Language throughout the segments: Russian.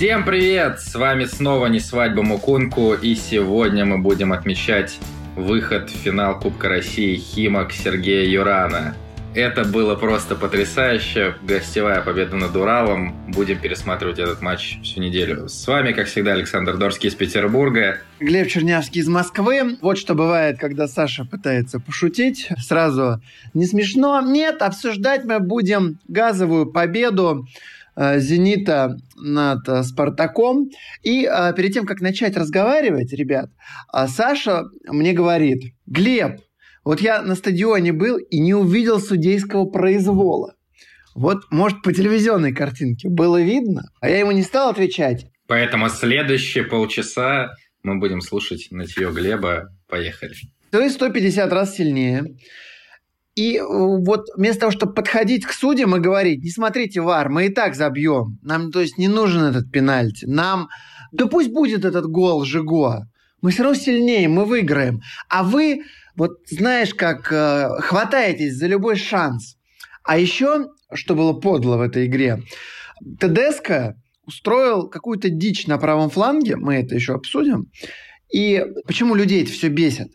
Всем привет! С вами снова не свадьба Мукунку, и сегодня мы будем отмечать выход в финал Кубка России Химок Сергея Юрана. Это было просто потрясающе. Гостевая победа над Уралом. Будем пересматривать этот матч всю неделю. С вами, как всегда, Александр Дорский из Петербурга. Глеб Чернявский из Москвы. Вот что бывает, когда Саша пытается пошутить. Сразу не смешно. Нет, обсуждать мы будем газовую победу «Зенита» над э, «Спартаком». И э, перед тем, как начать разговаривать, ребят, Саша мне говорит, «Глеб, вот я на стадионе был и не увидел судейского произвола. Вот, может, по телевизионной картинке было видно, а я ему не стал отвечать. Поэтому следующие полчаса мы будем слушать нытье Глеба. Поехали. То есть 150 раз сильнее. И э, вот вместо того, чтобы подходить к судьям и говорить, не смотрите вар, мы и так забьем. Нам, то есть, не нужен этот пенальти. Нам, да пусть будет этот гол Жиго. Мы все равно сильнее, мы выиграем. А вы вот знаешь, как э, хватаетесь за любой шанс. А еще, что было подло в этой игре, Тедеско устроил какую-то дичь на правом фланге, мы это еще обсудим. И почему людей это все бесит?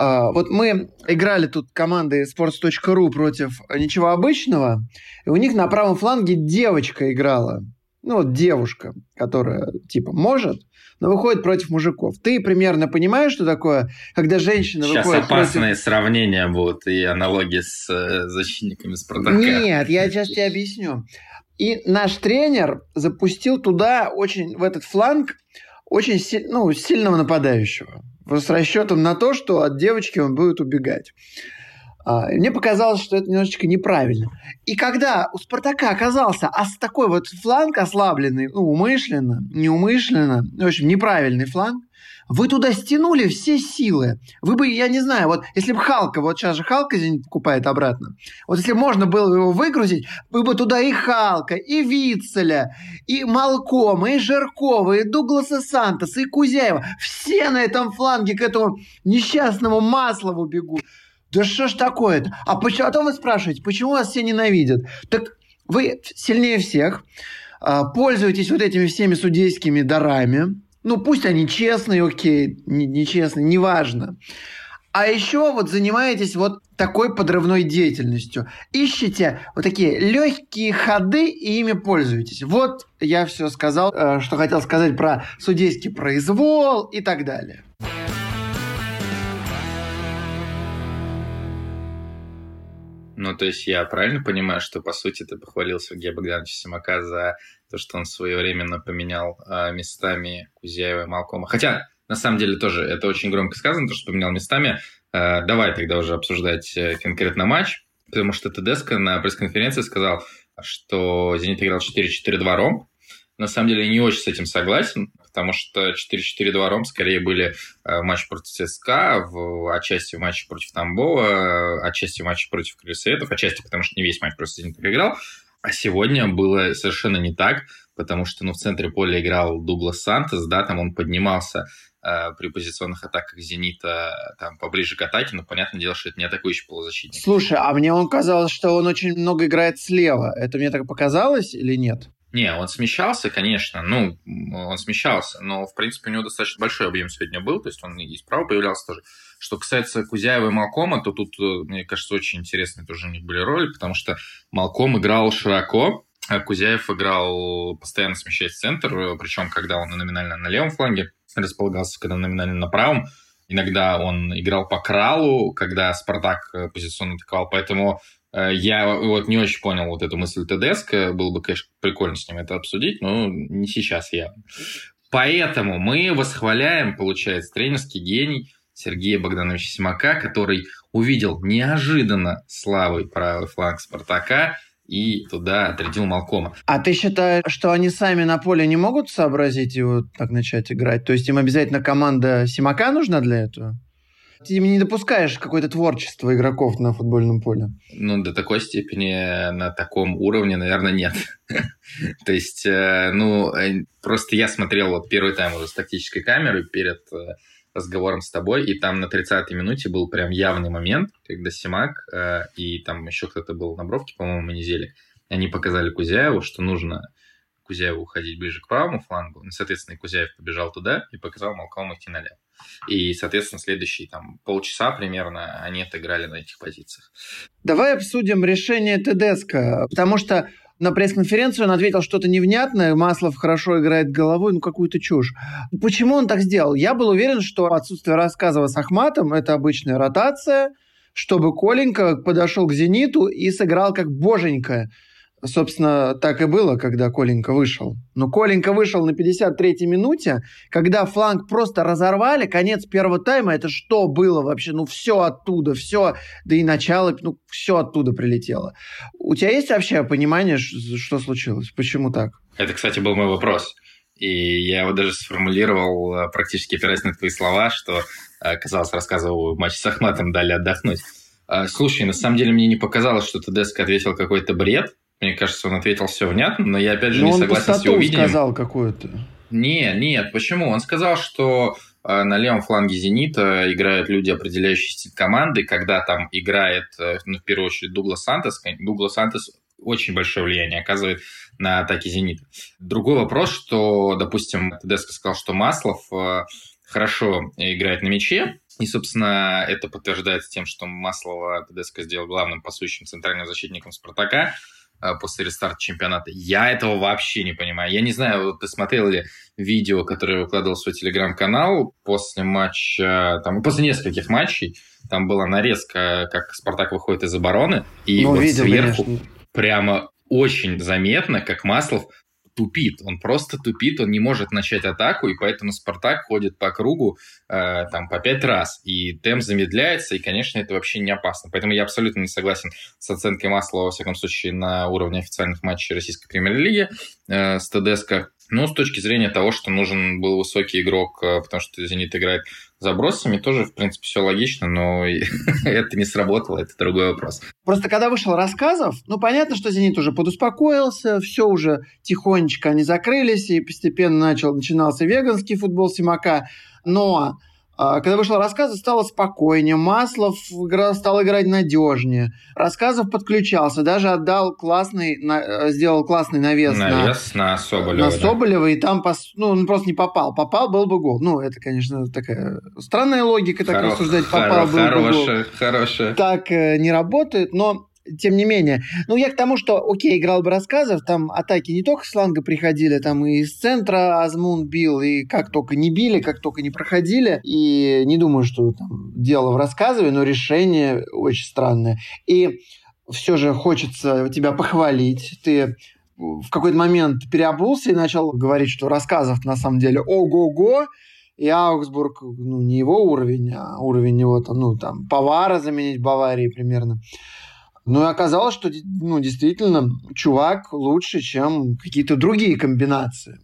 Uh, вот мы играли тут командой sports.ru против ничего обычного, и у них на правом фланге девочка играла ну вот девушка, которая типа может, но выходит против мужиков. Ты примерно понимаешь, что такое, когда женщина Сейчас выходит опасные против... сравнения будут и аналогии с э, защитниками Спартака. Нет, я сейчас тебе объясню. И наш тренер запустил туда очень, в этот фланг очень ну, сильного нападающего. С расчетом на то, что от девочки он будет убегать. А, мне показалось, что это немножечко неправильно. И когда у Спартака оказался ас такой вот фланг ослабленный, ну, умышленно, неумышленно, в общем, неправильный фланг, вы туда стянули все силы. Вы бы, я не знаю, вот если бы Халка, вот сейчас же Халка Зенит покупает обратно, вот если можно было его выгрузить, вы бы туда и Халка, и Вицеля, и Малкома, и Жиркова, и Дугласа Сантоса, и Кузяева, все на этом фланге к этому несчастному Маслову бегут. Да что ж такое-то? А потом вы спрашиваете, почему вас все ненавидят? Так вы сильнее всех, а, пользуетесь вот этими всеми судейскими дарами. Ну, пусть они честные, окей, нечестные, неважно. А еще вот занимаетесь вот такой подрывной деятельностью. Ищите вот такие легкие ходы и ими пользуетесь. Вот я все сказал, э, что хотел сказать про судейский произвол и так далее. Ну, то есть я правильно понимаю, что, по сути, ты похвалил Сергея Богдановича Симака за то, что он своевременно поменял э, местами Кузяева и Малкома. Хотя, на самом деле, тоже это очень громко сказано, то, что поменял местами. Э, давай тогда уже обсуждать э, конкретно матч, потому что Тедеско на пресс-конференции сказал, что «Зенит» играл 4-4-2 ром. На самом деле, я не очень с этим согласен потому что 4-4-2 Ром скорее были э, матч против ЦСКА, в, отчасти в матче против Тамбова, отчасти в матче против Крыльсоветов, отчасти потому что не весь матч просто Зенит играл. А сегодня было совершенно не так, потому что ну, в центре поля играл Дуглас Сантос, да, там он поднимался э, при позиционных атаках «Зенита» там поближе к атаке, но понятное дело, что это не атакующий полузащитник. Слушай, а мне он казалось, что он очень много играет слева. Это мне так показалось или нет? Не, он смещался, конечно, ну, он смещался, но, в принципе, у него достаточно большой объем сегодня был, то есть он и справа появлялся тоже. Что касается Кузяева и Малкома, то тут, э, мне кажется, очень интересные тоже у них были роли, потому что Малком играл широко, а Кузяев играл, постоянно смещаясь в центр, причем когда он номинально на левом фланге располагался, когда номинально на правом, Иногда он играл по кралу, когда Спартак э, позиционно атаковал, поэтому Э, я вот не очень понял вот эту мысль Тедеско. Было бы, конечно, прикольно с ним это обсудить, но не сейчас я. Поэтому мы восхваляем, получается, тренерский гений Сергея Богдановича Симака, который увидел неожиданно славы правый фланг Спартака и туда отрядил Малкома. А ты считаешь, что они сами на поле не могут сообразить его так начать играть? То есть им обязательно команда Симака нужна для этого? Ты не допускаешь какое-то творчество игроков на футбольном поле? Ну, до такой степени, на таком уровне, наверное, нет. То есть, э, ну, э, просто я смотрел вот первый тайм уже с тактической камеры перед э, разговором с тобой, и там на 30-й минуте был прям явный момент, когда Симак и там еще кто-то был на бровке, по-моему, Манизели, они показали Кузяеву, что нужно Кузяеву уходить ближе к правому флангу. Ну, соответственно, Кузяев побежал туда и показал Малкому идти налево. И, соответственно, следующие там полчаса примерно они отыграли на этих позициях. Давай обсудим решение Тедеско, потому что на пресс-конференцию он ответил что-то невнятное, Маслов хорошо играет головой, ну какую-то чушь. Почему он так сделал? Я был уверен, что отсутствие рассказа с Ахматом – это обычная ротация, чтобы Коленька подошел к «Зениту» и сыграл как боженька. Собственно, так и было, когда Коленька вышел. Но Коленька вышел на 53-й минуте, когда фланг просто разорвали, конец первого тайма, это что было вообще? Ну, все оттуда, все, да и начало, ну, все оттуда прилетело. У тебя есть вообще понимание, что случилось? Почему так? Это, кстати, был мой вопрос. И я его даже сформулировал, э, практически опираясь на твои слова, что, э, казалось, рассказывал матч с Ахматом, дали отдохнуть. Э, слушай, на самом деле мне не показалось, что Тедеско ответил какой-то бред, мне кажется, он ответил все внятно, но я опять же но не согласен с его видением. он сказал какую-то. Не, нет, почему? Он сказал, что э, на левом фланге «Зенита» играют люди, определяющие стиль команды, когда там играет, э, ну, в первую очередь, Дуглас Сантос. Дуглас Сантос очень большое влияние оказывает на атаки «Зенита». Другой вопрос, что, допустим, Тедеско сказал, что Маслов э, хорошо играет на мяче, и, собственно, это подтверждается тем, что Маслова Тедеско сделал главным пасующим центральным защитником «Спартака», после рестарта чемпионата. Я этого вообще не понимаю. Я не знаю, вот ты смотрел ли видео, которое выкладывал в свой телеграм-канал после матча, там, после нескольких матчей, там была нарезка, как Спартак выходит из обороны, и ну, вот видел, сверху конечно. прямо очень заметно, как Маслов тупит, он просто тупит, он не может начать атаку, и поэтому Спартак ходит по кругу э, там по пять раз, и темп замедляется, и, конечно, это вообще не опасно. Поэтому я абсолютно не согласен с оценкой Маслова, во всяком случае, на уровне официальных матчей российской премьер-лиги э, с ТДСК. Но с точки зрения того, что нужен был высокий игрок, э, потому что «Зенит» играет забросами, тоже, в принципе, все логично, но это не сработало, это другой вопрос. Просто когда вышел рассказов, ну, понятно, что «Зенит» уже подуспокоился, все уже тихонечко они закрылись, и постепенно начал, начинался веганский футбол Симака, но когда вышел рассказ, стало спокойнее. Маслов стал играть надежнее. Рассказов подключался. Даже отдал классный, э, сделал классный навес, навес на, на Соболева. На Соболева, и там ну, он просто не попал. Попал, был бы гол. Ну, это, конечно, такая странная логика, так Хоро- рассуждать. Попал, хоро- был хорошая, бы гол. Хорошая. Так э, не работает, но тем не менее. Ну, я к тому, что, окей, играл бы рассказов, там атаки не только с фланга приходили, там и из центра Азмун бил, и как только не били, как только не проходили. И не думаю, что там дело в рассказыве, но решение очень странное. И все же хочется тебя похвалить. Ты в какой-то момент переобулся и начал говорить, что рассказов на самом деле ого-го, и Аугсбург, ну, не его уровень, а уровень его там, ну, там, Повара заменить Баварии примерно. Ну и оказалось, что ну, действительно чувак лучше, чем какие-то другие комбинации.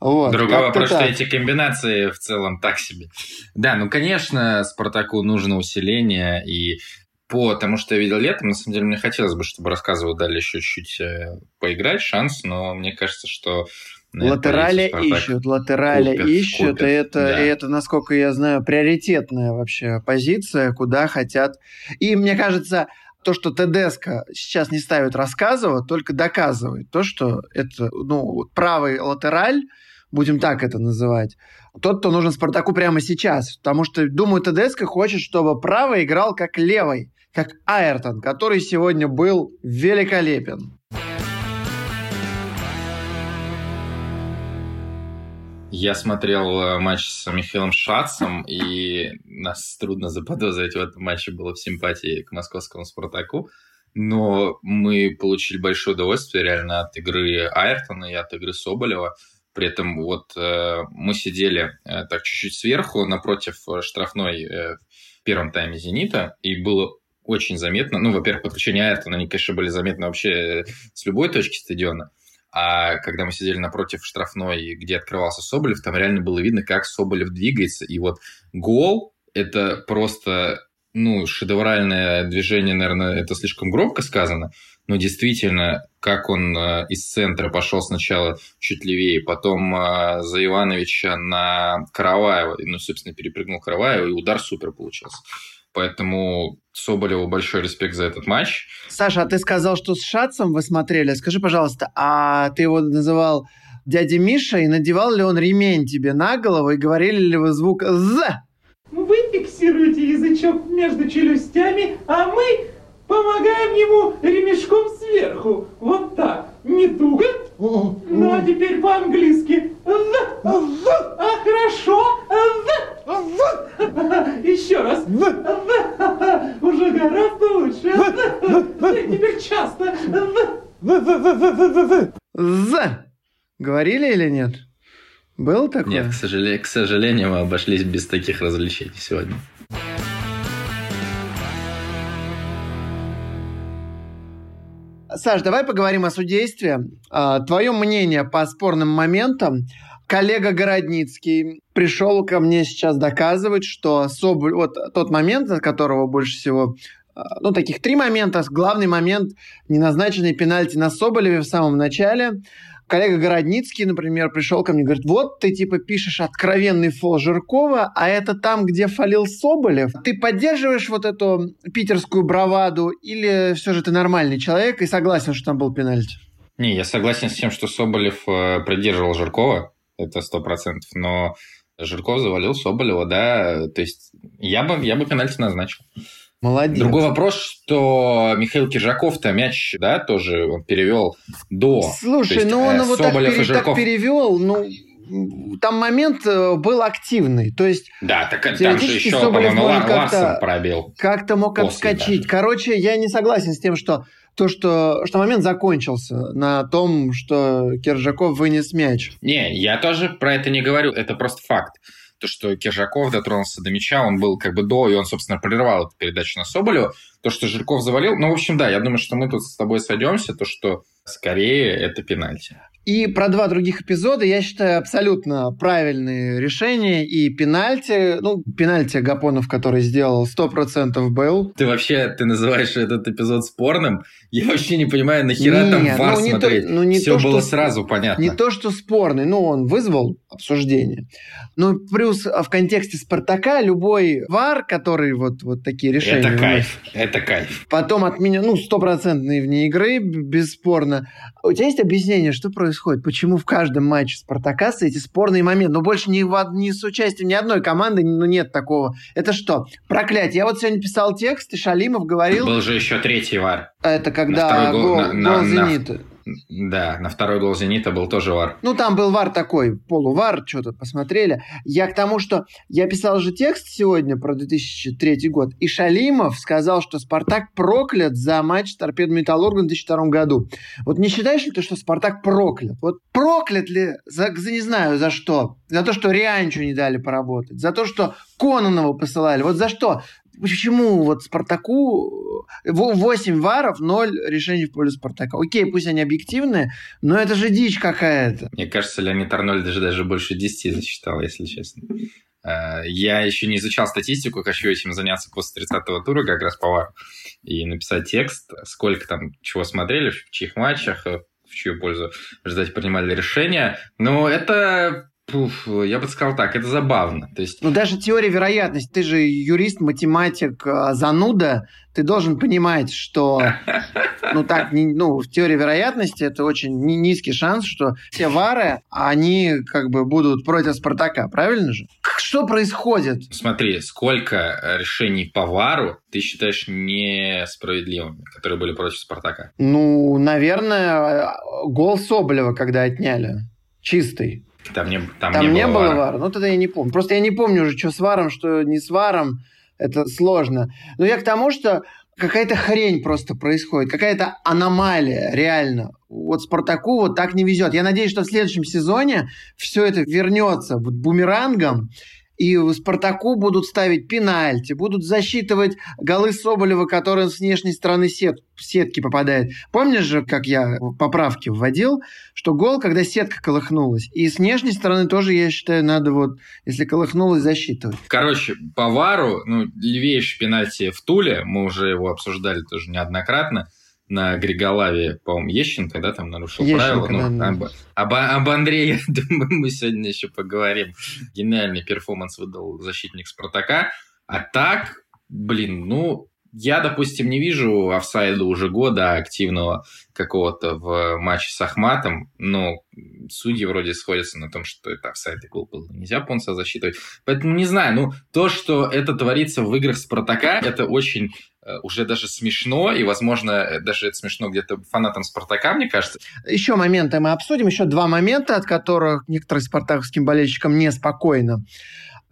Вот, Другой вопрос, так. что эти комбинации в целом так себе. Да, ну, конечно, Спартаку нужно усиление, и по тому, что я видел летом, на самом деле, мне хотелось бы, чтобы рассказывал дали еще чуть-чуть э, поиграть, шанс, но мне кажется, что Латерали ищут, латерали купят, ищут, купят, и это, да. и это, насколько я знаю, приоритетная вообще позиция, куда хотят. И мне кажется, то, что Тедеско сейчас не ставит рассказывать, только доказывает то, что это ну, правый латераль, будем так это называть, тот, кто нужен Спартаку прямо сейчас. Потому что, думаю, Тедеско хочет, чтобы правый играл как левый, как Айртон, который сегодня был великолепен. Я смотрел э, матч с Михаилом Шацем, и нас трудно заподозрить в этом матче было в симпатии к московскому «Спартаку». Но мы получили большое удовольствие реально от игры Айртона и от игры Соболева. При этом вот э, мы сидели э, так чуть-чуть сверху, напротив штрафной э, в первом тайме «Зенита», и было очень заметно. Ну, во-первых, подключение Айртона, они, конечно, были заметны вообще с любой точки стадиона. А когда мы сидели напротив штрафной, где открывался Соболев, там реально было видно, как Соболев двигается. И вот гол – это просто ну, шедевральное движение, наверное, это слишком громко сказано, но действительно, как он э, из центра пошел сначала чуть левее, потом э, за Ивановича на Караваева, ну, собственно, перепрыгнул Караваева, и удар супер получился. Поэтому Соболеву большой респект за этот матч. Саша, а ты сказал, что с Шацем вы смотрели. Скажи, пожалуйста, а ты его называл дядя Миша, и надевал ли он ремень тебе на голову, и говорили ли вы звук «з»? Вы фиксируете язычок между челюстями, а мы помогаем ему ремешком сверху. Вот так. Не туго? Ну, а теперь по-английски. А, хорошо. Еще раз. Уже гораздо лучше. Теперь часто. «З». Говорили или нет? Был такое? Нет, к сожалению, к сожалению, мы обошлись без таких развлечений сегодня. Саш, давай поговорим о судействе. А, Твое мнение по спорным моментам. Коллега Городницкий пришел ко мне сейчас доказывать, что Соболь, вот тот момент, от которого больше всего а, ну, таких три момента. Главный момент – неназначенный пенальти на Соболеве в самом начале коллега Городницкий, например, пришел ко мне и говорит, вот ты типа пишешь откровенный фол Жиркова, а это там, где фалил Соболев. Ты поддерживаешь вот эту питерскую браваду или все же ты нормальный человек и согласен, что там был пенальти? Не, я согласен с тем, что Соболев э, придерживал Жиркова, это сто процентов, но Жирков завалил Соболева, да, то есть я бы, я бы пенальти назначил. Молодец. Другой вопрос, что Михаил Киржаков-то мяч, да, тоже он перевел до. Слушай, есть, ну он э, его так, Соболев пере- так Жирков- перевел, ну там момент э, был активный, то есть Да, так там же еще, Соболев может как-то- пробил. как-то мог отскочить. даже. Короче, я не согласен с тем, что то, что, что момент закончился на том, что Киржаков вынес мяч. Не, я тоже про это не говорю, это просто факт. То, что Киржаков дотронулся до мяча, он был как бы до, и он, собственно, прервал эту передачу на Соболеву. То, что Жирков завалил, ну, в общем, да, я думаю, что мы тут с тобой сойдемся, то, что скорее это пенальти. И про два других эпизода я считаю абсолютно правильные решения. И пенальти, ну, пенальти Гапонов, который сделал, 100% был. Ты вообще, ты называешь этот эпизод спорным? Я вообще не понимаю, нахера Не, там ну, вар то- смотреть? ну, не Все то, было что- сразу понятно. Не то, что спорный, ну, он вызвал обсуждение. Ну, плюс а, в контексте Спартака любой вар, который вот, вот такие решения... это кайф, это кайф. Потом от меня, ну, стопроцентные вне игры, бесспорно. У тебя есть объяснение, что происходит? Почему в каждом матче Спартака эти спорные моменты? Но больше ни, в, ни с участием ни одной команды ну, нет такого. Это что? Проклятие. Я вот сегодня писал текст, и Шалимов говорил, Был же еще третий вар. это когда второй гол- гол, на- на- гол на- «Зенита». Да, на второй гол «Зенита» был тоже вар. Ну, там был вар такой, полувар, что-то посмотрели. Я к тому, что я писал же текст сегодня про 2003 год, и Шалимов сказал, что «Спартак» проклят за матч с торпедо Металлургом в 2002 году. Вот не считаешь ли ты, что «Спартак» проклят? Вот проклят ли за, за не знаю за что? За то, что Рианчу не дали поработать? За то, что Кононова посылали? Вот за что? Почему вот Спартаку 8 варов, 0 решений в пользу Спартака? Окей, пусть они объективные, но это же дичь какая-то. Мне кажется, Леонид Арнольд даже, больше 10 засчитал, если честно. Э, Я еще не изучал статистику, хочу этим заняться после 30-го тура, как раз по вару, и написать текст, сколько там чего смотрели, в чьих матчах, э, в чью пользу результате принимали решения. Но это, пуф, я бы сказал так, это забавно. То есть Ну, даже теория вероятности. Ты же юрист, математик, а, зануда. Ты должен понимать, что ну, так, не- ну, в теории вероятности это очень ни- низкий шанс, что все вары, они как бы будут против Спартака. Правильно же? Что происходит? Смотри, сколько э, решений по вару ты считаешь несправедливыми, которые были против Спартака? Ну, наверное, гол Соболева, когда отняли. Чистый. Там не, там Там не, было, вара. вара. Ну, тогда я не помню. Просто я не помню уже, что с варом, что не с варом. Это сложно. Но я к тому, что какая-то хрень просто происходит, какая-то аномалия, реально. Вот Спартаку вот так не везет. Я надеюсь, что в следующем сезоне все это вернется вот бумерангом, и Спартаку будут ставить пенальти, будут засчитывать голы Соболева, которые с внешней стороны сет, сетки попадает. Помнишь же, как я поправки вводил, что гол, когда сетка колыхнулась. И с внешней стороны тоже, я считаю, надо вот, если колыхнулась, засчитывать. Короче, по вару, ну, левейший пенальти в Туле, мы уже его обсуждали тоже неоднократно, на Григолаве, по-моему, Ещенко, да, там нарушил Ещенко, правила. Ну, да, да. об, об, об Андрее, думаю, мы сегодня еще поговорим. Гениальный перформанс выдал защитник Спартака. А так, блин, ну, я, допустим, не вижу офсайда уже года активного какого-то в матче с Ахматом, но судьи вроде сходятся на том, что это офсайд и гол был. Нельзя Понса засчитывать. Поэтому не знаю, ну, то, что это творится в играх Спартака, это очень уже даже смешно, и, возможно, даже это смешно где-то фанатам Спартака, мне кажется. Еще моменты мы обсудим, еще два момента, от которых некоторым спартаковским болельщикам неспокойно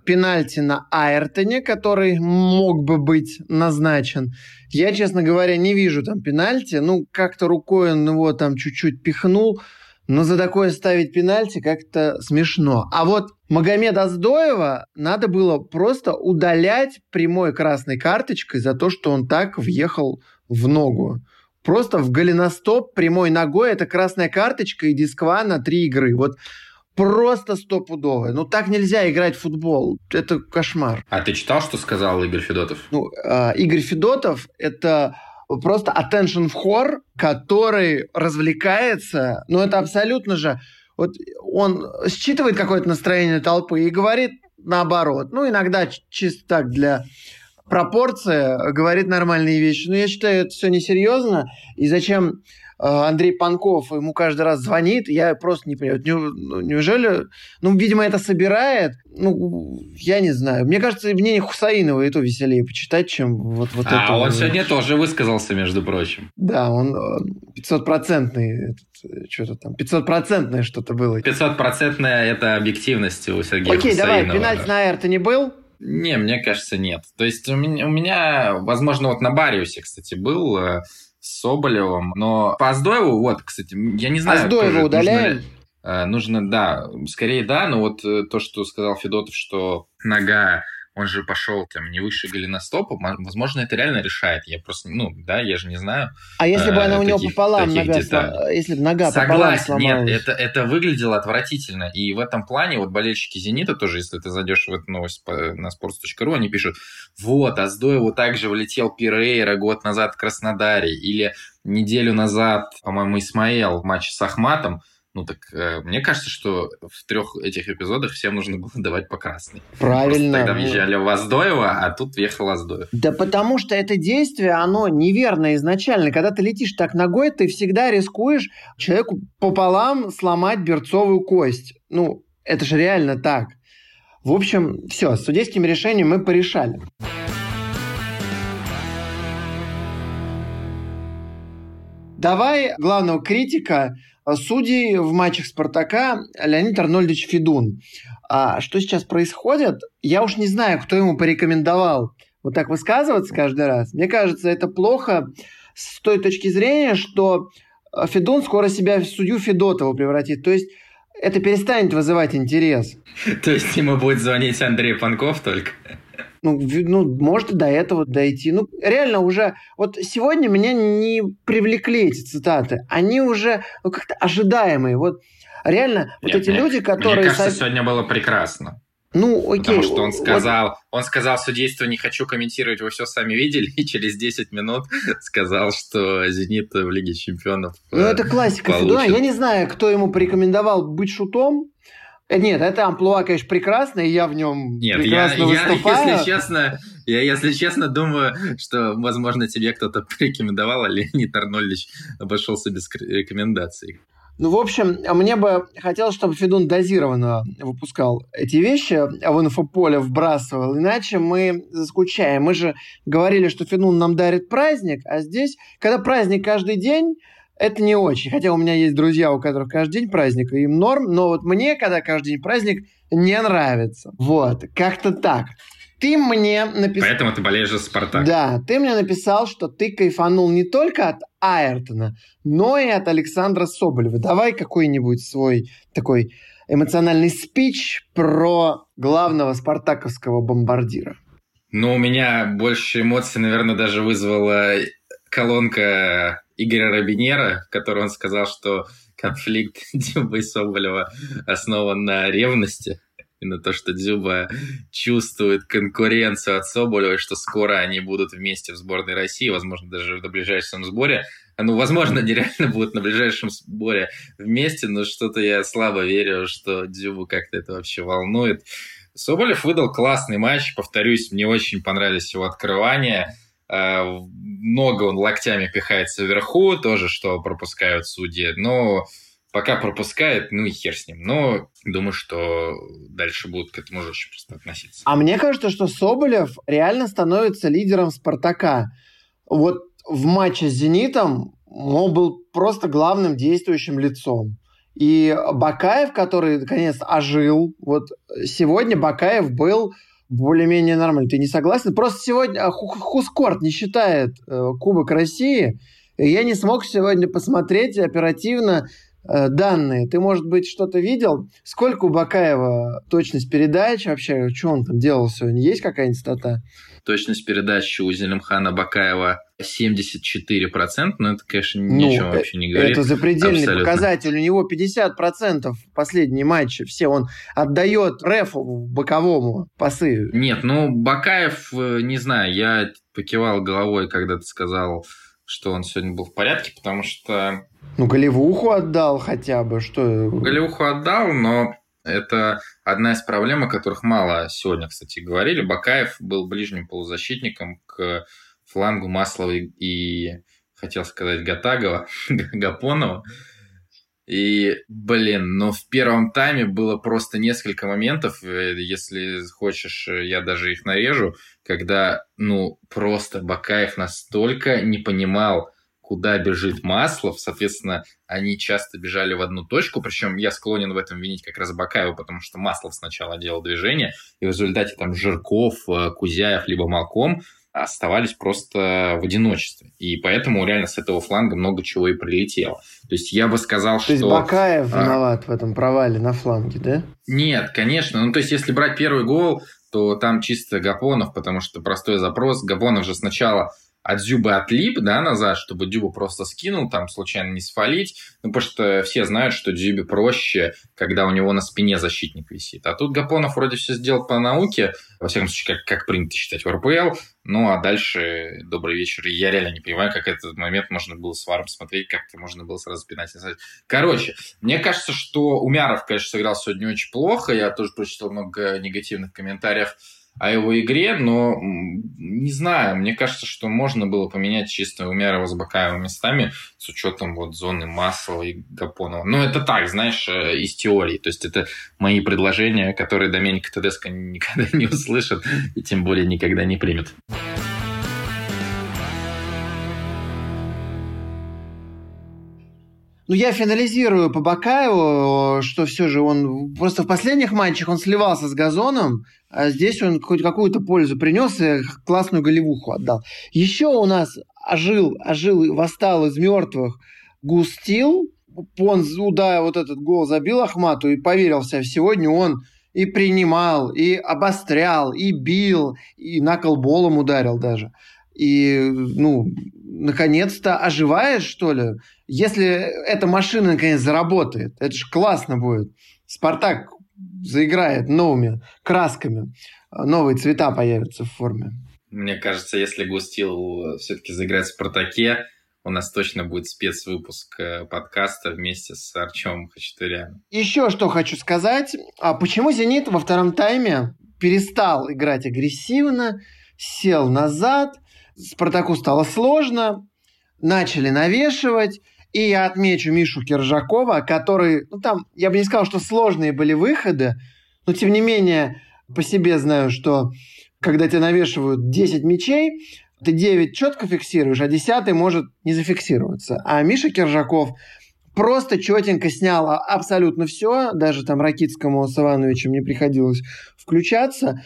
пенальти на Айртоне, который мог бы быть назначен. Я, честно говоря, не вижу там пенальти. Ну, как-то рукой он его там чуть-чуть пихнул. Но за такое ставить пенальти как-то смешно. А вот Магомед Аздоева надо было просто удалять прямой красной карточкой за то, что он так въехал в ногу. Просто в голеностоп прямой ногой это красная карточка и дисква на три игры. Вот просто стопудовая. Ну, так нельзя играть в футбол. Это кошмар. А ты читал, что сказал Игорь Федотов? Ну, э, Игорь Федотов – это просто attention вхор, который развлекается. Ну, это абсолютно же... Вот он считывает какое-то настроение толпы и говорит наоборот. Ну, иногда чисто так для пропорции говорит нормальные вещи. Но я считаю, это все несерьезно. И зачем Э, Андрей Панков ему каждый раз звонит, я просто не понимаю, ну, неужели, ну, видимо, это собирает, ну, я не знаю. Мне кажется, мнение Хусаинова и то веселее почитать, чем вот, вот а, это. А он сегодня тоже высказался, между прочим. Да, он 500-процентный, э, что-то там, 500-процентное что-то было. 500-процентное это объективность у Сергея Окей, Хусаинова. давай, пенальти на Эрта не был? Не, мне кажется, нет. То есть у меня, у меня, возможно, вот на Бариусе, кстати, был э, с Соболевым. Но по Аздоеву, вот, кстати, я не знаю... Аздоева удаляем? Нужно, нужно, да, скорее да, но вот э, то, что сказал Федотов, что нога он же пошел там не выше голеностопа, возможно, это реально решает. Я просто, ну, да, я же не знаю. А если бы она у него пополам нога, слом... если бы нога Согласен, пополам нет, это, это выглядело отвратительно. И в этом плане вот болельщики «Зенита» тоже, если ты зайдешь в эту новость на sports.ru, они пишут, вот, Аздоеву также влетел Пирейра год назад в Краснодаре, или неделю назад, по-моему, Исмаэл в матче с Ахматом, ну так э, мне кажется, что в трех этих эпизодах всем нужно было давать по красной. Правильно. Просто тогда въезжали в Аздоева, а тут въехал Аздоев. Да потому что это действие, оно неверно изначально. Когда ты летишь так ногой, ты всегда рискуешь человеку пополам сломать берцовую кость. Ну, это же реально так. В общем, все, с судейским решением мы порешали. Давай главного критика судей в матчах «Спартака» Леонид Арнольдович Федун. А что сейчас происходит, я уж не знаю, кто ему порекомендовал вот так высказываться каждый раз. Мне кажется, это плохо с той точки зрения, что Федун скоро себя в судью Федотова превратит. То есть это перестанет вызывать интерес. То есть ему будет звонить Андрей Панков только? Ну, ну, может до этого дойти. Ну, реально уже... Вот сегодня меня не привлекли эти цитаты. Они уже ну, как-то ожидаемые. Вот реально Нет, вот эти мне, люди, которые... Мне кажется, сегодня было прекрасно. Ну, окей. Потому что он сказал, вот... он сказал судейство не хочу комментировать, вы все сами видели, и через 10 минут сказал, что «Зенит» в Лиге Чемпионов Ну, это классика Федуна. Я не знаю, кто ему порекомендовал быть шутом, Э, нет, это амплуа, конечно, прекрасное, и я в нем Нет, прекрасно я, выступаю. Я, если честно, я, если честно, думаю, что, возможно, тебе кто-то порекомендовал, а Леонид Арнольдович обошелся без рекомендаций. Ну, в общем, мне бы хотелось, чтобы Федун дозированно выпускал эти вещи, а в инфополе вбрасывал, иначе мы заскучаем. Мы же говорили, что Федун нам дарит праздник, а здесь, когда праздник каждый день, это не очень. Хотя у меня есть друзья, у которых каждый день праздник, и им норм, но вот мне, когда каждый день праздник, не нравится. Вот, как-то так. Ты мне написал... Поэтому ты болеешь за Спартак. Да, ты мне написал, что ты кайфанул не только от Айртона, но и от Александра Соболева. Давай какой-нибудь свой такой эмоциональный спич про главного спартаковского бомбардира. Ну, у меня больше эмоций, наверное, даже вызвала колонка Игоря Робинера, в которой он сказал, что конфликт Дзюба и Соболева основан на ревности и на то, что Дзюба чувствует конкуренцию от Соболева, и что скоро они будут вместе в сборной России, возможно, даже на ближайшем сборе. Ну, возможно, нереально будут на ближайшем сборе вместе, но что-то я слабо верю, что Дзюбу как-то это вообще волнует. Соболев выдал классный матч, повторюсь, мне очень понравились его открывания. Э, много он локтями пихается вверху, тоже что пропускают судьи, но пока пропускает, ну и хер с ним. Но думаю, что дальше будут к этому жестче просто относиться. А мне кажется, что Соболев реально становится лидером «Спартака». Вот в матче с «Зенитом» он был просто главным действующим лицом. И Бакаев, который наконец ожил, вот сегодня Бакаев был более-менее нормальный. Ты не согласен? Просто сегодня а, Хускорт не считает э, Кубок России. И я не смог сегодня посмотреть оперативно э, данные. Ты, может быть, что-то видел? Сколько у Бакаева точность передач вообще? Что он там делал сегодня? Есть какая-нибудь стата? Точность передачи у Зелимхана Бакаева 74%, но это, конечно, ничего ну, вообще не говорит. Это запредельный Абсолютно. показатель. У него 50% последние матчи. Все, он отдает рефу боковому пасы. Нет, ну, Бакаев, э, не знаю, я покивал головой, когда ты сказал, что он сегодня был в порядке, потому что... Ну, голевуху отдал хотя бы, что... Голевуху отдал, но это одна из проблем, о которых мало сегодня, кстати, говорили. Бакаев был ближним полузащитником к флангу Масловой и, хотел сказать, Гатагова, Гапонова. И, блин, ну в первом тайме было просто несколько моментов, э, если хочешь, э, я даже их нарежу, когда, ну, просто Бакаев настолько не понимал, куда бежит Маслов, соответственно, они часто бежали в одну точку, причем я склонен в этом винить как раз Бакаева, потому что Маслов сначала делал движение, и в результате там Жирков, э, Кузяев, либо Малком оставались просто в одиночестве. И поэтому реально с этого фланга много чего и прилетело. То есть я бы сказал, то что... То есть Бакаев а... виноват в этом провале на фланге, да? Нет, конечно. Ну, то есть если брать первый гол, то там чисто Гапонов, потому что простой запрос. Гапонов же сначала от Дзюбы отлип, да, назад, чтобы Дзюбу просто скинул, там, случайно не свалить. Ну, потому что все знают, что Дзюбе проще, когда у него на спине защитник висит. А тут Гапонов вроде все сделал по науке, во всяком случае, как, как принято считать в РПЛ. Ну, а дальше добрый вечер. Я реально не понимаю, как этот момент можно было с варом смотреть, как это можно было сразу пенальти Короче, мне кажется, что Умяров, конечно, сыграл сегодня очень плохо. Я тоже прочитал много негативных комментариев о его игре, но не знаю, мне кажется, что можно было поменять чисто Умярова с Бакаевым местами с учетом вот зоны Маслова и Гапонова. Но это так, знаешь, э, из теории. То есть это мои предложения, которые Доменик Тедеско никогда не услышит и тем более никогда не примет. Ну, я финализирую по Бакаеву, что все же он... Просто в последних матчах он сливался с газоном, а здесь он хоть какую-то пользу принес и классную голевуху отдал. Еще у нас ожил, ожил, восстал из мертвых Густил. Он, да, вот этот гол забил Ахмату и поверил в себя. Сегодня он и принимал, и обострял, и бил, и на колболом ударил даже. И, ну, наконец-то оживает, что ли? Если эта машина наконец заработает, это же классно будет. Спартак заиграет новыми красками, новые цвета появятся в форме. Мне кажется, если Густил все-таки заиграет в «Спартаке», у нас точно будет спецвыпуск э, подкаста вместе с Артемом Хачатуряном. Еще что хочу сказать. А почему «Зенит» во втором тайме перестал играть агрессивно, сел назад, Спартаку стало сложно, начали навешивать, и я отмечу Мишу Киржакова, который, ну там, я бы не сказал, что сложные были выходы, но тем не менее по себе знаю, что когда тебе навешивают 10 мячей, ты 9 четко фиксируешь, а 10 может не зафиксироваться. А Миша Киржаков просто четенько снял абсолютно все, даже там Ракитскому с Ивановичем не приходилось включаться.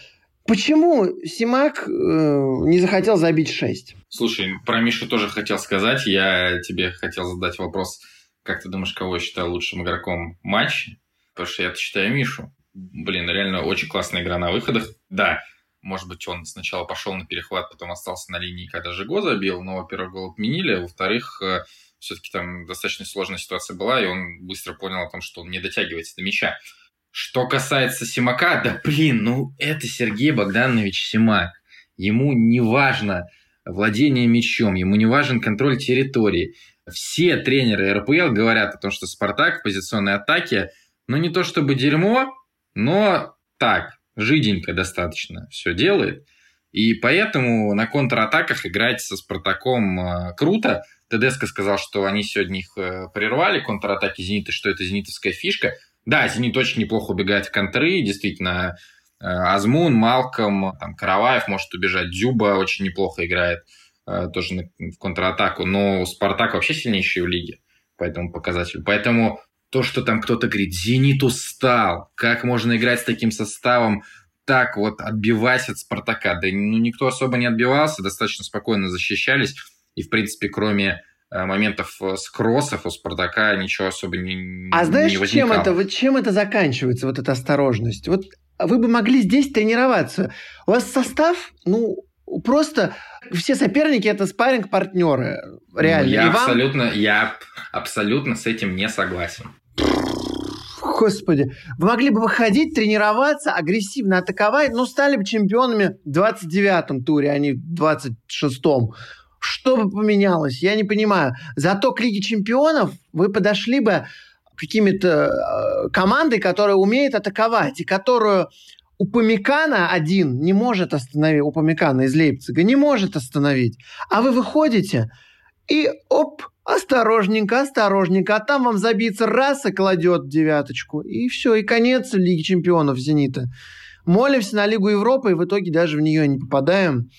Почему Симак э, не захотел забить 6? Слушай, про Мишу тоже хотел сказать. Я тебе хотел задать вопрос, как ты думаешь, кого я считаю лучшим игроком матча? Потому что я считаю Мишу. Блин, реально очень классная игра на выходах. Да, может быть, он сначала пошел на перехват, потом остался на линии, когда Жиго забил, но, во-первых, гол отменили, во-вторых, э, все-таки там достаточно сложная ситуация была, и он быстро понял о том, что он не дотягивается до мяча. Что касается Симака, да блин, ну это Сергей Богданович Симак. Ему не важно владение мячом, ему не важен контроль территории. Все тренеры РПЛ говорят о том, что Спартак в позиционной атаке, ну не то чтобы дерьмо, но так, жиденько достаточно все делает. И поэтому на контратаках играть со Спартаком э, круто. ТДСК сказал, что они сегодня их э, прервали, контратаки Зенита, что это зенитовская фишка. Да, Зенит очень неплохо убегает в контры, действительно, э, Азмун, Малком, там, Караваев может убежать, Дзюба очень неплохо играет тоже на, в контратаку, но Спартак вообще сильнейший в лиге по этому показателю. Поэтому то, что там кто-то говорит, Зенит устал, как можно играть с таким составом, так вот отбиваясь от Спартака. Да ну, никто особо не отбивался, достаточно спокойно защищались. И, в принципе, кроме э, моментов э, с кроссов у Спартака ничего особо не А знаешь, не чем это, чем это заканчивается, вот эта осторожность? Вот вы бы могли здесь тренироваться. У вас состав, ну, просто все соперники это спаринг партнеры реально. Ну, я И абсолютно, вам... я абсолютно с этим не согласен. Господи, вы могли бы выходить, тренироваться, агрессивно атаковать, но стали бы чемпионами в 29-м туре, а не в 26-м. Что бы поменялось? Я не понимаю. Зато к Лиге чемпионов вы подошли бы какими-то э, командой, которая умеет атаковать, и которую у Памикана один не может остановить, у Памикана из Лейпцига не может остановить. А вы выходите, и оп, осторожненько, осторожненько, а там вам забиться раз и кладет девяточку. И все, и конец Лиги чемпионов «Зенита». Молимся на Лигу Европы, и в итоге даже в нее не попадаем.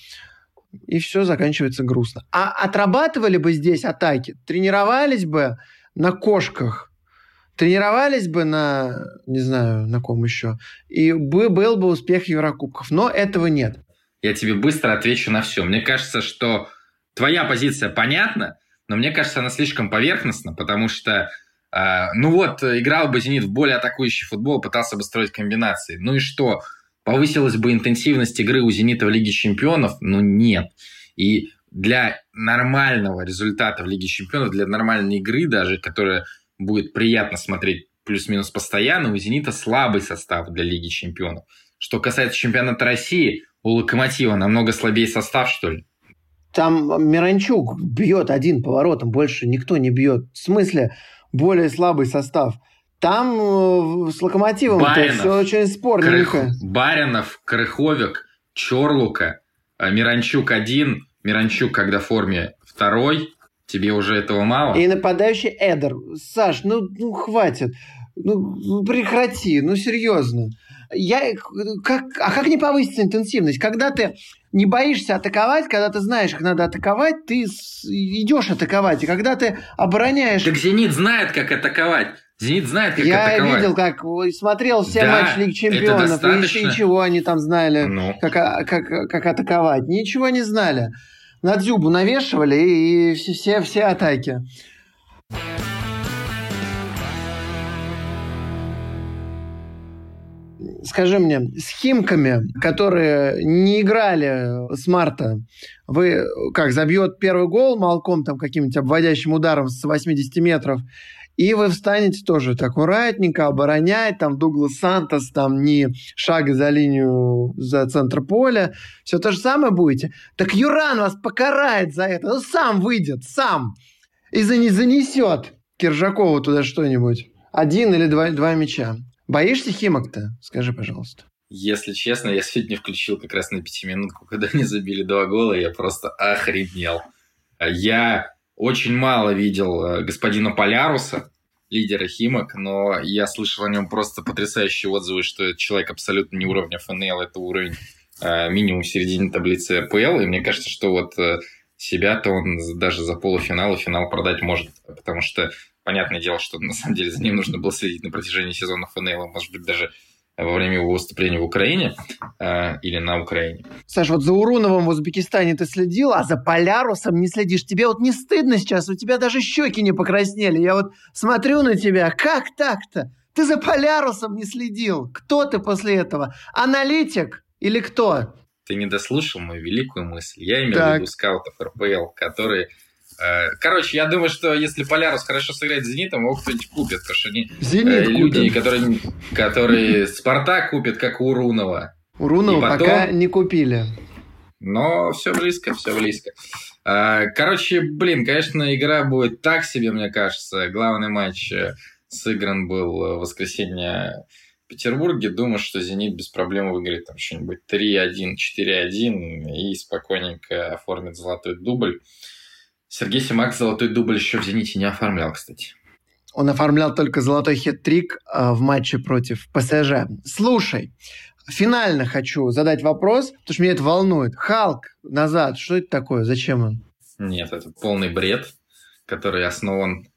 И все заканчивается грустно. А отрабатывали бы здесь атаки, тренировались бы на кошках, тренировались бы на, не знаю, на ком еще, и бы, был бы успех Еврокубков. Но этого нет. Я тебе быстро отвечу на все. Мне кажется, что твоя позиция понятна, но мне кажется, она слишком поверхностна, потому что, э, ну вот, играл бы «Зенит» в более атакующий футбол, пытался бы строить комбинации. Ну и что? Повысилась бы интенсивность игры у «Зенита» в Лиге чемпионов? Ну нет. И для нормального результата в Лиге чемпионов, для нормальной игры даже, которая будет приятно смотреть плюс-минус постоянно, у «Зенита» слабый состав для Лиги чемпионов. Что касается чемпионата России, у «Локомотива» намного слабее состав, что ли? Там Миранчук бьет один поворотом, больше никто не бьет. В смысле, более слабый состав. Там э, с Локомотивом все очень спорненько. Крых... Баринов, Крыховик, Чорлука, э, Миранчук один, Миранчук, когда в форме второй, тебе уже этого мало? И нападающий Эдер. Саш, ну, ну хватит. Ну, ну прекрати, ну серьезно. Я, как, а как не повысить интенсивность? Когда ты не боишься атаковать, когда ты знаешь, как надо атаковать, ты идешь атаковать. И когда ты обороняешь... Так «Зенит» знает, как атаковать. «Зенит» знает, как Я атаковать. Я видел, как смотрел все да, матчи Лиги Чемпионов, достаточно... и чего они там знали, ну. как, а, как, как атаковать. Ничего не знали. На Дзюбу навешивали, и все, все атаки. скажи мне, с Химками, которые не играли с марта, вы как, забьет первый гол Малком там каким-нибудь обводящим ударом с 80 метров, и вы встанете тоже так аккуратненько, оборонять, там Дуглас Сантос, там не шага за линию, за центр поля, все то же самое будете. Так Юран вас покарает за это, ну сам выйдет, сам, и занесет Киржакову туда что-нибудь. Один или два, два мяча. Боишься Химок-то? Скажи, пожалуйста. Если честно, я сегодня включил как раз на пятиминутку, когда они забили два гола, я просто охренел. Я очень мало видел э, господина Поляруса, лидера Химок, но я слышал о нем просто потрясающие отзывы, что это человек абсолютно не уровня ФНЛ, это уровень э, минимум середины таблицы РПЛ, и мне кажется, что вот э, себя-то он даже за полуфинал и финал продать может, потому что понятное дело, что на самом деле за ним нужно было следить на протяжении сезона ФНЛ, может быть, даже во время его выступления в Украине э, или на Украине. Саш, вот за Уруновым в Узбекистане ты следил, а за Полярусом не следишь. Тебе вот не стыдно сейчас? У тебя даже щеки не покраснели. Я вот смотрю на тебя. Как так-то? Ты за Полярусом не следил. Кто ты после этого? Аналитик или кто? Ты не дослушал мою великую мысль. Я имею так. в виду скаутов РПЛ, которые короче, я думаю, что если Полярус хорошо сыграет с Зенитом, его кто-нибудь купит, потому что они Зенит э, люди, которые, которые Спартак купит, как Урунова. Урунова потом... пока не купили. Но все близко, все близко. Э, короче, блин, конечно, игра будет так себе, мне кажется. Главный матч э, сыгран был в воскресенье Петербурге, думаю, что «Зенит» без проблем выиграет там что-нибудь 3-1, 4-1 и спокойненько оформит золотой дубль. Сергей Симак золотой дубль еще в «Зените» не оформлял, кстати. Он оформлял только золотой хет-трик э, в матче против ПСЖ. Слушай, финально хочу задать вопрос, потому что меня это волнует. Халк назад, что это такое? Зачем он? Нет, это полный бред, который основан,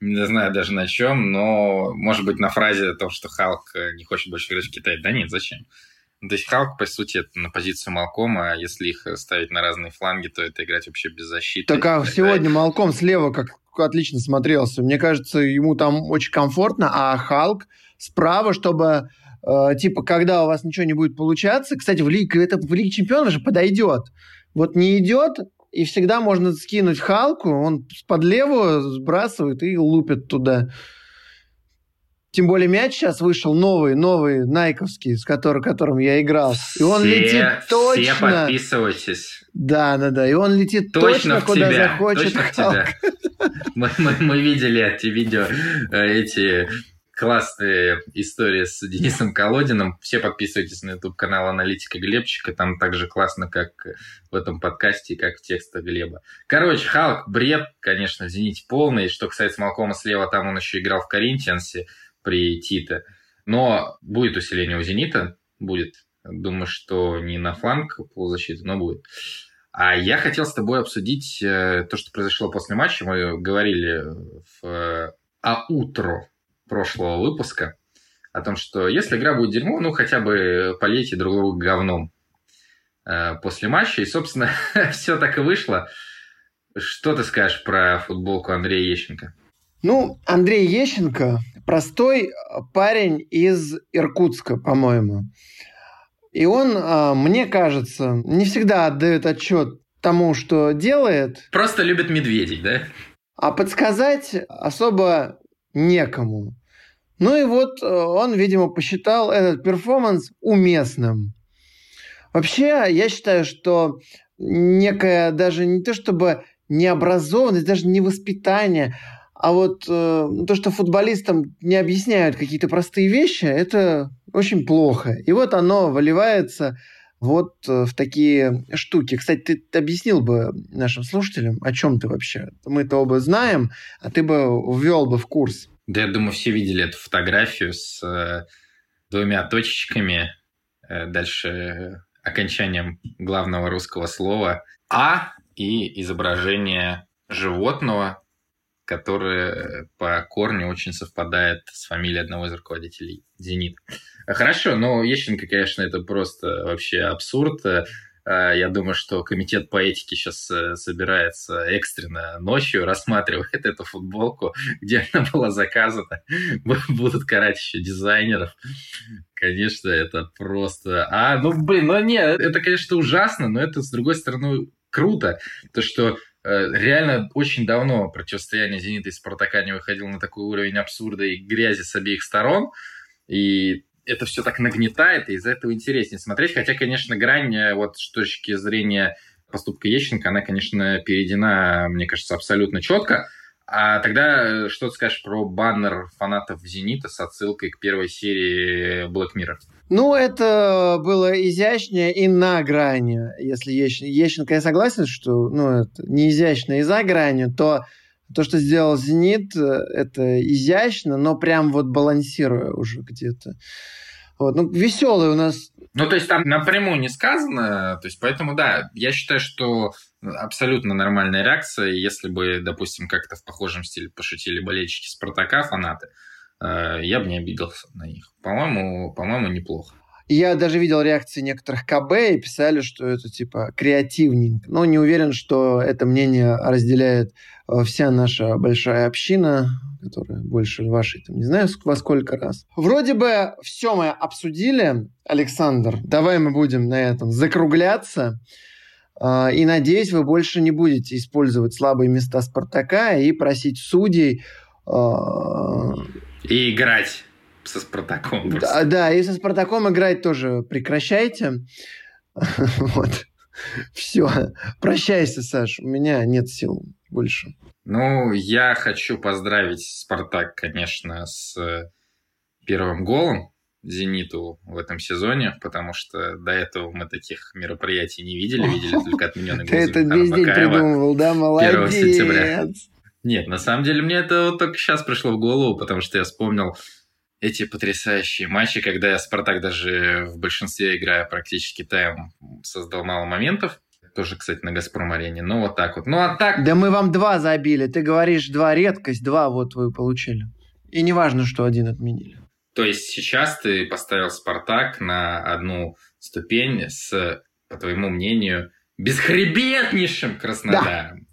не знаю даже на чем, но может быть на фразе о том, что Халк э, не хочет больше играть в Китае. Да нет, зачем? То есть Халк, по сути, это на позицию Малкома, а если их ставить на разные фланги, то это играть вообще без защиты. Так а сегодня Малком слева как отлично смотрелся. Мне кажется, ему там очень комфортно, а Халк справа, чтобы э, типа, когда у вас ничего не будет получаться, кстати, в Лиге, это в Лиге Чемпионов же подойдет. Вот не идет, и всегда можно скинуть Халку, он под левую сбрасывает и лупит туда. Тем более мяч сейчас вышел новый, новый, найковский, с которым, которым я играл. И он все, летит точно. Все подписывайтесь. Да, да, да. И он летит точно, точно куда тебя, захочет. Точно Халк. Мы, мы, мы видели эти видео, э, эти классные истории с Денисом Колодиным. Все подписывайтесь на YouTube-канал Аналитика Глебчика. Там так же классно, как в этом подкасте, как в текстах Глеба. Короче, Халк, бред, конечно, в «Зените» полный. Что касается Малкома слева, там он еще играл в Коринтиансе при Тите. Но будет усиление у «Зенита». Будет. Думаю, что не на фланг полузащиты, но будет. А я хотел с тобой обсудить э, то, что произошло после матча. Мы говорили в э, а утро прошлого выпуска о том, что если игра будет дерьмо, ну хотя бы полейте друг друга говном э, после матча. И, собственно, все так и вышло. Что ты скажешь про футболку Андрея Ещенко? Ну, Андрей Ещенко простой парень из Иркутска, по-моему. И он, а, мне кажется, не всегда отдает отчет тому, что делает. Просто любит медведей, да? А подсказать особо некому. Ну и вот э, он, видимо, посчитал этот перформанс уместным. Вообще, я считаю, что некая даже не то чтобы необразованность, даже не воспитание, а вот э, то, что футболистам не объясняют какие-то простые вещи, это очень плохо. И вот оно выливается вот э, в такие штуки. Кстати, ты, объяснил бы нашим слушателям, о чем ты вообще? Мы-то оба знаем, а ты бы ввел бы в курс. Да, я думаю, все видели эту фотографию с э, двумя точечками, э, дальше окончанием главного русского слова «а» и изображение животного, которое по корню очень совпадает с фамилией одного из руководителей «Зенит». Хорошо, но Ещенко, конечно, это просто вообще абсурд. А, я думаю, что комитет по этике сейчас э, собирается экстренно ночью, рассматривает эту футболку, где она была заказана. Будут карать еще дизайнеров. Конечно, это просто... А, ну, блин, ну нет, это, конечно, ужасно, но это, с другой стороны, круто. То, что реально очень давно противостояние «Зенита» и «Спартака» не выходило на такой уровень абсурда и грязи с обеих сторон. И это все так нагнетает, и из-за этого интереснее смотреть. Хотя, конечно, грань э, вот с точки зрения поступка Ещенко, она, конечно, перейдена, мне кажется, абсолютно четко. А тогда э, что ты скажешь про баннер фанатов «Зенита» с отсылкой к первой серии Black Mirror? Ну, это было изящнее и на грани. Если Ещенко, я согласен, что ну, это не изящно и за гранью, то то, что сделал «Зенит», э, это изящно, но прям вот балансируя уже где-то. Вот. Ну, веселый у нас. Ну, то есть там напрямую не сказано, то есть поэтому, да, я считаю, что абсолютно нормальная реакция, если бы, допустим, как-то в похожем стиле пошутили болельщики Спартака, фанаты, э, я бы не обиделся на них. По-моему, по-моему, неплохо. Я даже видел реакции некоторых КБ и писали, что это типа креативненько. Но не уверен, что это мнение разделяет э, вся наша большая община, которая больше вашей, там, не знаю, во сколько раз. Вроде бы все мы обсудили, Александр. Давай мы будем на этом закругляться. Э, и надеюсь, вы больше не будете использовать слабые места Спартака и просить судей... Э, и играть со Спартаком. Да, да, и со Спартаком играть тоже прекращайте. Вот. Все. Прощайся, Саш. У меня нет сил больше. Ну, я хочу поздравить Спартак, конечно, с первым голом. «Зениту» в этом сезоне, потому что до этого мы таких мероприятий не видели, видели только отмененный гол Ты это весь день придумывал, да? Молодец! сентября. Нет, на самом деле мне это вот только сейчас пришло в голову, потому что я вспомнил эти потрясающие матчи, когда я Спартак даже в большинстве играя практически тайм создал мало моментов. Тоже, кстати, на Газпром-арене. Ну, вот так вот. Ну, а так... Да мы вам два забили. Ты говоришь, два редкость, два вот вы получили. И не важно, что один отменили. То есть сейчас ты поставил Спартак на одну ступень с, по твоему мнению, бесхребетнейшим Краснодаром. Да.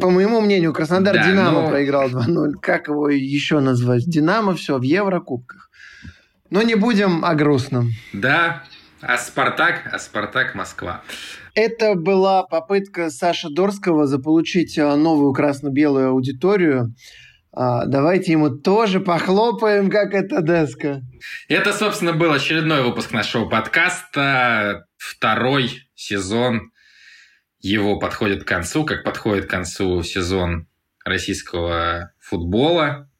По моему мнению, Краснодар да, Динамо но... проиграл 2-0. Как его еще назвать? Динамо все в Еврокубках. Но не будем о грустном. Да, а Спартак, а Спартак Москва. Это была попытка Саши Дорского заполучить а, новую красно-белую аудиторию. А, давайте ему тоже похлопаем, как это деска. Это, собственно, был очередной выпуск нашего подкаста. Второй сезон его подходит к концу, как подходит к концу сезон российского футбола.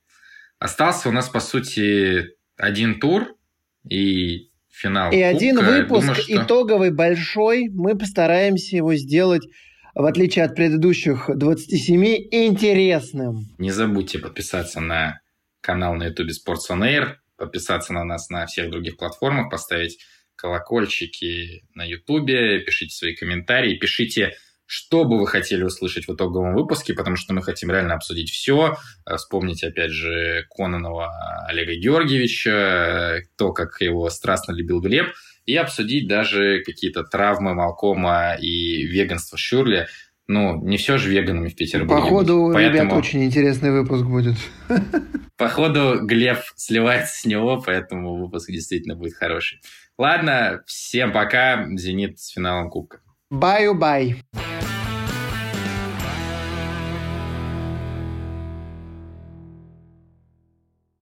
Остался у нас, по сути, один тур, и финал. И Кубка. один выпуск Думаю, что... итоговый большой. Мы постараемся его сделать в отличие от предыдущих 27, интересным. Не забудьте подписаться на канал на YouTube Sports on Air, подписаться на нас на всех других платформах, поставить колокольчики на YouTube, пишите свои комментарии, пишите что бы вы хотели услышать в итоговом выпуске, потому что мы хотим реально обсудить все. Э, вспомнить, опять же, Кононова Олега Георгиевича, то, как его страстно любил Глеб, и обсудить даже какие-то травмы Малкома и веганство Шурли. Ну, не все же веганами в Петербурге. Походу, поэтому... ребят, очень интересный выпуск будет. Походу, Глеб сливается с него, поэтому выпуск действительно будет хороший. Ладно, всем пока. «Зенит» с финалом Кубка. Баю-бай.